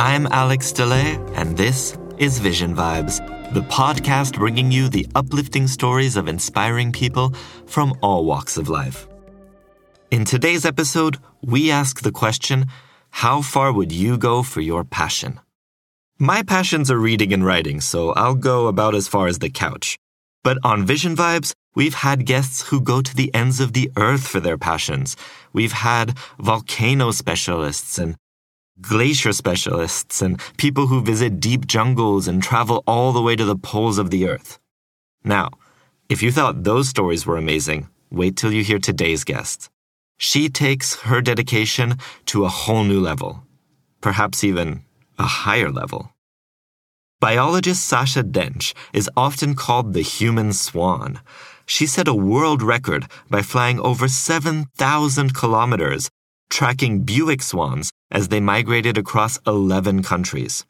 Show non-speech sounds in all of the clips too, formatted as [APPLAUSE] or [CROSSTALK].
I'm Alex DeLay, and this is Vision Vibes, the podcast bringing you the uplifting stories of inspiring people from all walks of life. In today's episode, we ask the question How far would you go for your passion? My passions are reading and writing, so I'll go about as far as the couch. But on Vision Vibes, we've had guests who go to the ends of the earth for their passions. We've had volcano specialists and glacier specialists and people who visit deep jungles and travel all the way to the poles of the earth. Now, if you thought those stories were amazing, wait till you hear today's guest. She takes her dedication to a whole new level, perhaps even a higher level. Biologist Sacha Dench is often called the human swan. She set a world record by flying over 7,000 kilometers, tracking Bewick swans as they migrated across 11 countries.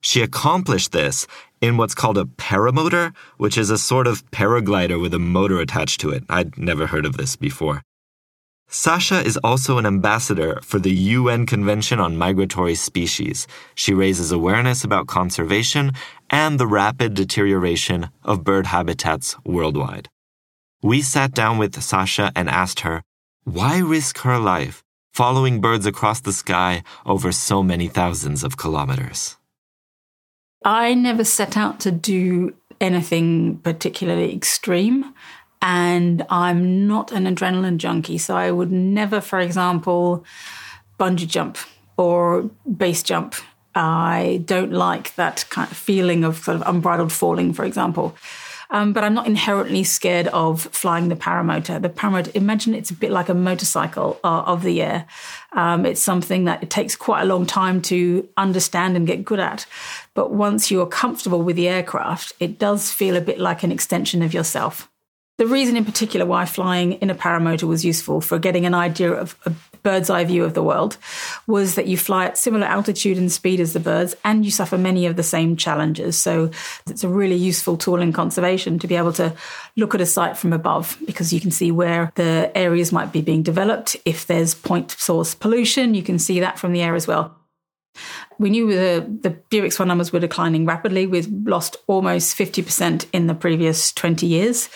She accomplished this in what's called a paramotor, which is a sort of paraglider with a motor attached to it. I'd never heard of this before. Sacha is also an ambassador for the UN Convention on Migratory Species. She raises awareness about conservation and the rapid deterioration of bird habitats worldwide. We sat down with Sacha and asked her, why risk her life following birds across the sky over so many thousands of kilometers? I never set out to do anything particularly extreme and I'm not an adrenaline junkie. So I would never, for example, bungee jump or base jump. I don't like that kind of feeling of sort of unbridled falling, for example. Um, but I'm not inherently scared of flying the paramotor. The paramotor, imagine it's a bit like a motorcycle uh, of the air. Um, it's something that it takes quite a long time to understand and get good at. But once you're comfortable with the aircraft, it does feel a bit like an extension of yourself. The reason in particular why flying in a paramotor was useful for getting an idea of a bird's eye view of the world was that you fly at similar altitude and speed as the birds and you suffer many of the same challenges. So it's a really useful tool in conservation to be able to look at a site from above because you can see where the areas might be being developed. If there's point source pollution, you can see that from the air as well. We knew the, the Bewick swan numbers were declining rapidly. We've lost almost 50% in the previous 20 years.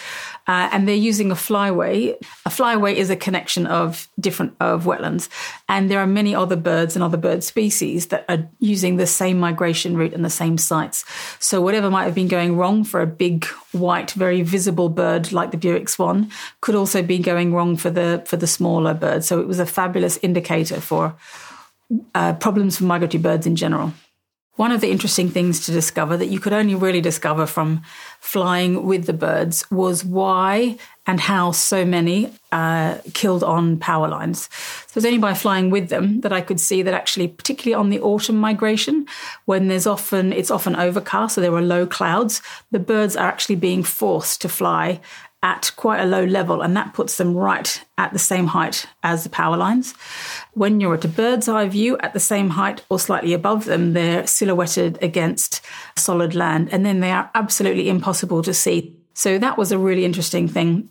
Uh, and they're using a flyway. A flyway is a connection of different of wetlands, and there are many other birds and other bird species that are using the same migration route and the same sites. So whatever might have been going wrong for a big white, very visible bird like the Bewick swan could also be going wrong for the for the smaller birds. So it was a fabulous indicator for uh, problems for migratory birds in general. One of the interesting things to discover that you could only really discover from flying with the birds was why and how so many uh, killed on power lines. So it was only by flying with them that I could see that actually, particularly on the autumn migration, when there's often it's often overcast, so there are low clouds, the birds are actually being forced to fly at quite a low level, and that puts them right at the same height as the power lines. When you're at a bird's eye view at the same height or slightly above them, they're silhouetted against solid land, and then they are absolutely impossible to see. So that was a really interesting thing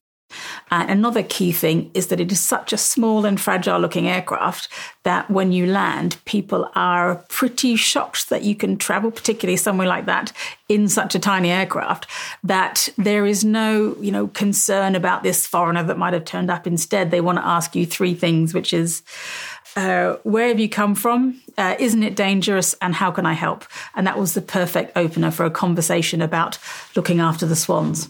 uh, another key thing is that it is such a small and fragile looking aircraft that when you land, people are pretty shocked that you can travel, particularly somewhere like that, in such a tiny aircraft, that there is no, you know, concern about this foreigner that might have turned up. Instead, they want to ask you three things, which is, uh, where have you come from? Uh, isn't it dangerous? And how can I help? And that was the perfect opener for a conversation about looking after the swans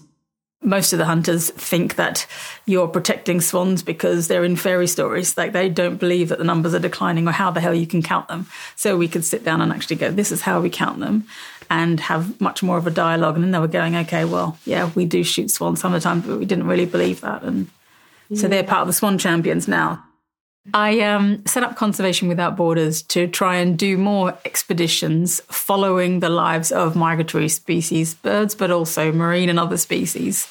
most of the hunters think that you're protecting swans because they're in fairy stories. Like they don't believe that the numbers are declining or how the hell you can count them. So we could sit down and actually go, this is how we count them and have much more of a dialogue. And then they were going, okay, well, yeah, we do shoot swans some of the time, but we didn't really believe that. And so they're part of the swan champions now. I um, set up Conservation Without Borders to try and do more expeditions following the lives of migratory species, birds, but also marine and other species,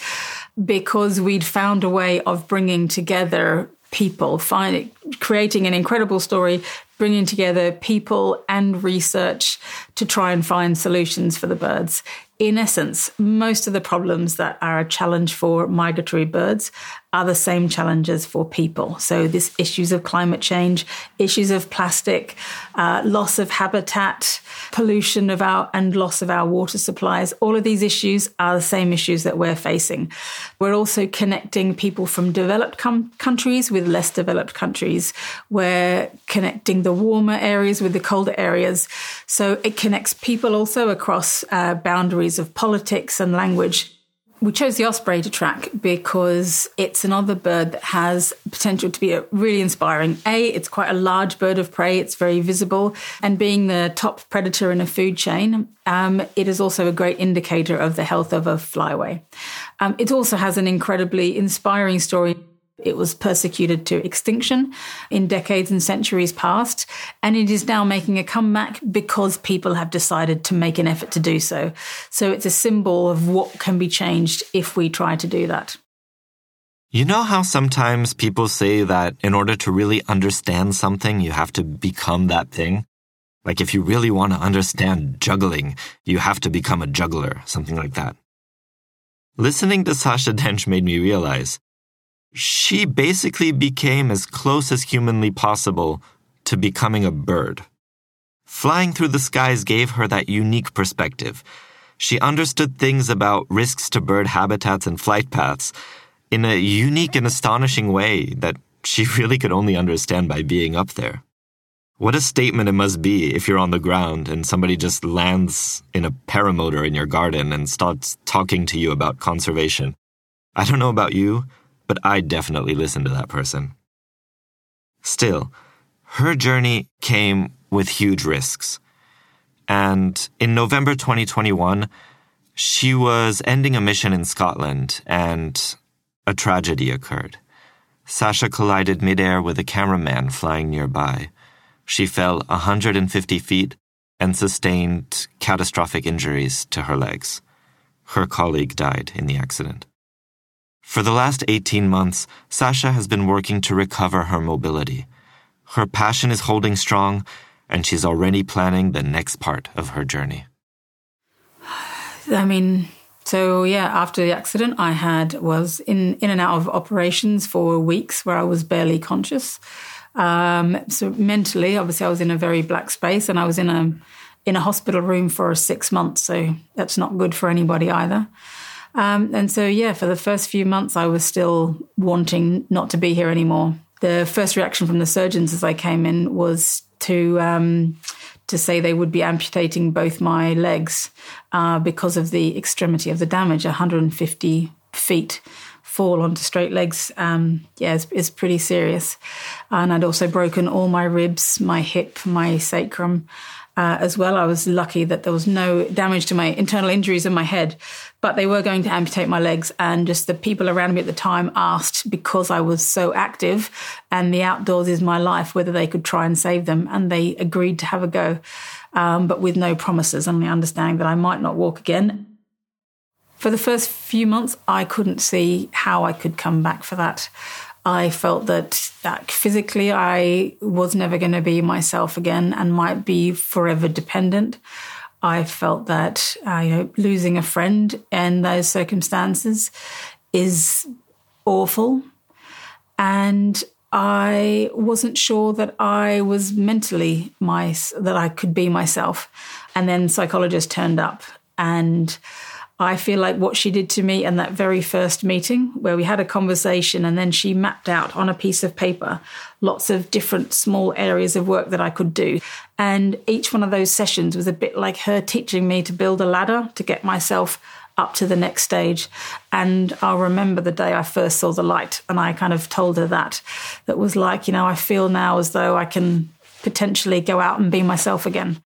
because we'd found a way of bringing together people, finding, creating an incredible story, bringing together people and research to try and find solutions for the birds. In essence, most of the problems that are a challenge for migratory birds are the same challenges for people. So, this issues of climate change, issues of plastic, uh, loss of habitat, pollution of our and loss of our water supplies. All of these issues are the same issues that we're facing. We're also connecting people from developed com- countries with less developed countries. We're connecting the warmer areas with the colder areas. So it connects people also across uh, boundaries of politics and language we chose the osprey to track because it's another bird that has potential to be a really inspiring. A, it's quite a large bird of prey, it's very visible, and being the top predator in a food chain, um, it is also a great indicator of the health of a flyway. Um, it also has an incredibly inspiring story it was persecuted to extinction in decades and centuries past, and it is now making a comeback because people have decided to make an effort to do so. So it's a symbol of what can be changed if we try to do that. You know how sometimes people say that in order to really understand something, you have to become that thing? Like if you really want to understand juggling, you have to become a juggler, something like that. Listening to Sacha Dench made me realize she basically became as close as humanly possible to becoming a bird. Flying through the skies gave her that unique perspective. She understood things about risks to bird habitats and flight paths in a unique and astonishing way that she [LAUGHS] really could only understand by being up there. What a statement it must be if you're on the ground and somebody just lands in a paramotor in your garden and starts talking to you about conservation. I don't know about you, but I definitely listen to that person. Still, her journey came with huge risks. And in November 2021, she was ending a mission in Scotland and a tragedy occurred. Sacha collided midair with a cameraman flying nearby. She fell 150 feet and sustained catastrophic injuries to her legs. Her colleague died in the accident. For the last 18 months, Sacha has been working to recover her mobility. Her passion is holding strong, and she's already planning the next part of her journey. [SIGHS] I mean, so yeah, after the accident, I had was in in and out of operations for weeks where I was barely conscious. Um, so mentally, obviously, I was in a very black space, and I was in a in a hospital room for six months. So that's not good for anybody either. Um, and so, yeah, for the first few months, I was still wanting not to be here anymore. The first reaction from the surgeons as I came in was to um, to say they would be amputating both my legs uh, because of the extremity of the damage. 150 feet fall onto straight legs, um, yeah, is, is pretty serious. And I'd also broken all my ribs, my hip, my sacrum uh, as well. I was lucky that there was no damage to my internal injuries in my head, but they were going to amputate my legs. And just the people around me at the time asked, because I was so active and the outdoors is my life, whether they could try and save them. And they agreed to have a go, um, but with no promises and the understanding that I might not walk again. For the first few months, I couldn't see how I could come back for that. I felt that, that physically I was never going to be myself again and might be forever dependent. I felt that uh, you know, losing a friend in those circumstances is awful. And I wasn't sure that I was mentally my, that I could be myself. And then psychologist turned up and I feel like what she did to me in that very first meeting, where we had a conversation and then she mapped out on a piece of paper lots of different small areas of work that I could do. And each one of those sessions was a bit like her teaching me to build a ladder to get myself up to the next stage. And I'll remember the day I first saw the light and I kind of told her that. That was like, you know, I feel now as though I can potentially go out and be myself again.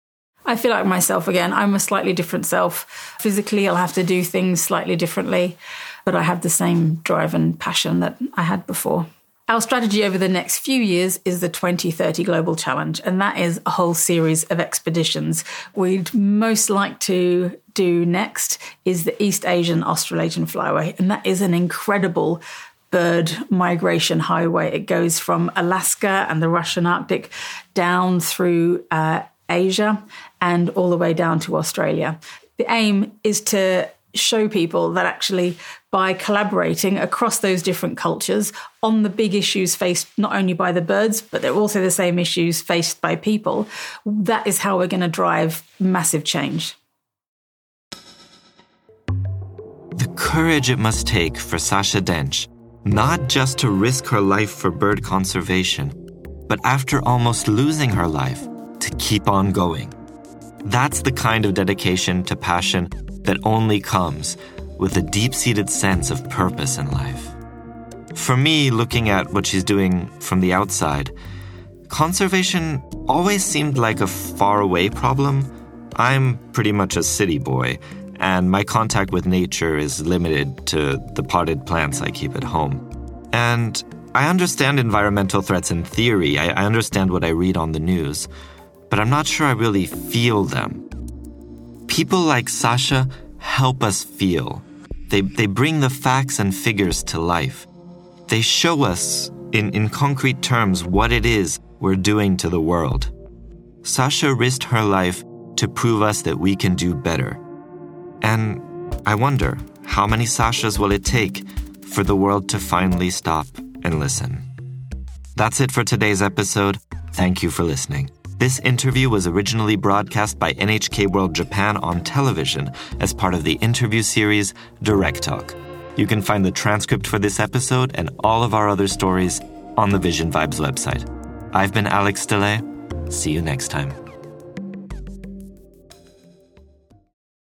I feel like myself again. I'm a slightly different self. Physically, I'll have to do things slightly differently, but I have the same drive and passion that I had before. Our strategy over the next few years is the 2030 Global Challenge, and that is a whole series of expeditions. We'd most like to do next is the East Asian Australasian Flyway, and that is an incredible bird migration highway. It goes from Alaska and the Russian Arctic down through uh, Asia and all the way down to Australia. The aim is to show people that actually by collaborating across those different cultures on the big issues faced not only by the birds, but they're also the same issues faced by people, that is how we're going to drive massive change. The courage it must take for Sacha Dench, not just to risk her life for bird conservation, but after almost losing her life, to keep on going. That's the kind of dedication to passion that only comes with a deep seated sense of purpose in life. For me, looking at what she's doing from the outside, conservation always seemed like a faraway problem. I'm pretty much a city boy, and my contact with nature is limited to the potted plants I keep at home. And I understand environmental threats in theory, I, I understand what I read on the news, but I'm not sure I really feel them. People like Sacha help us feel. They, they bring the facts and figures to life. They show us, in, in concrete terms, what it is we're doing to the world. Sacha risked her life to prove us that we can do better. And I wonder, how many Sachas will it take for the world to finally stop and listen? That's it for today's episode. Thank you for listening. This interview was originally broadcast by NHK World Japan on television as part of the interview series Direct Talk. You can find the transcript for this episode and all of our other stories on the Vision Vibes website. I've been Alex DeLay. See you next time.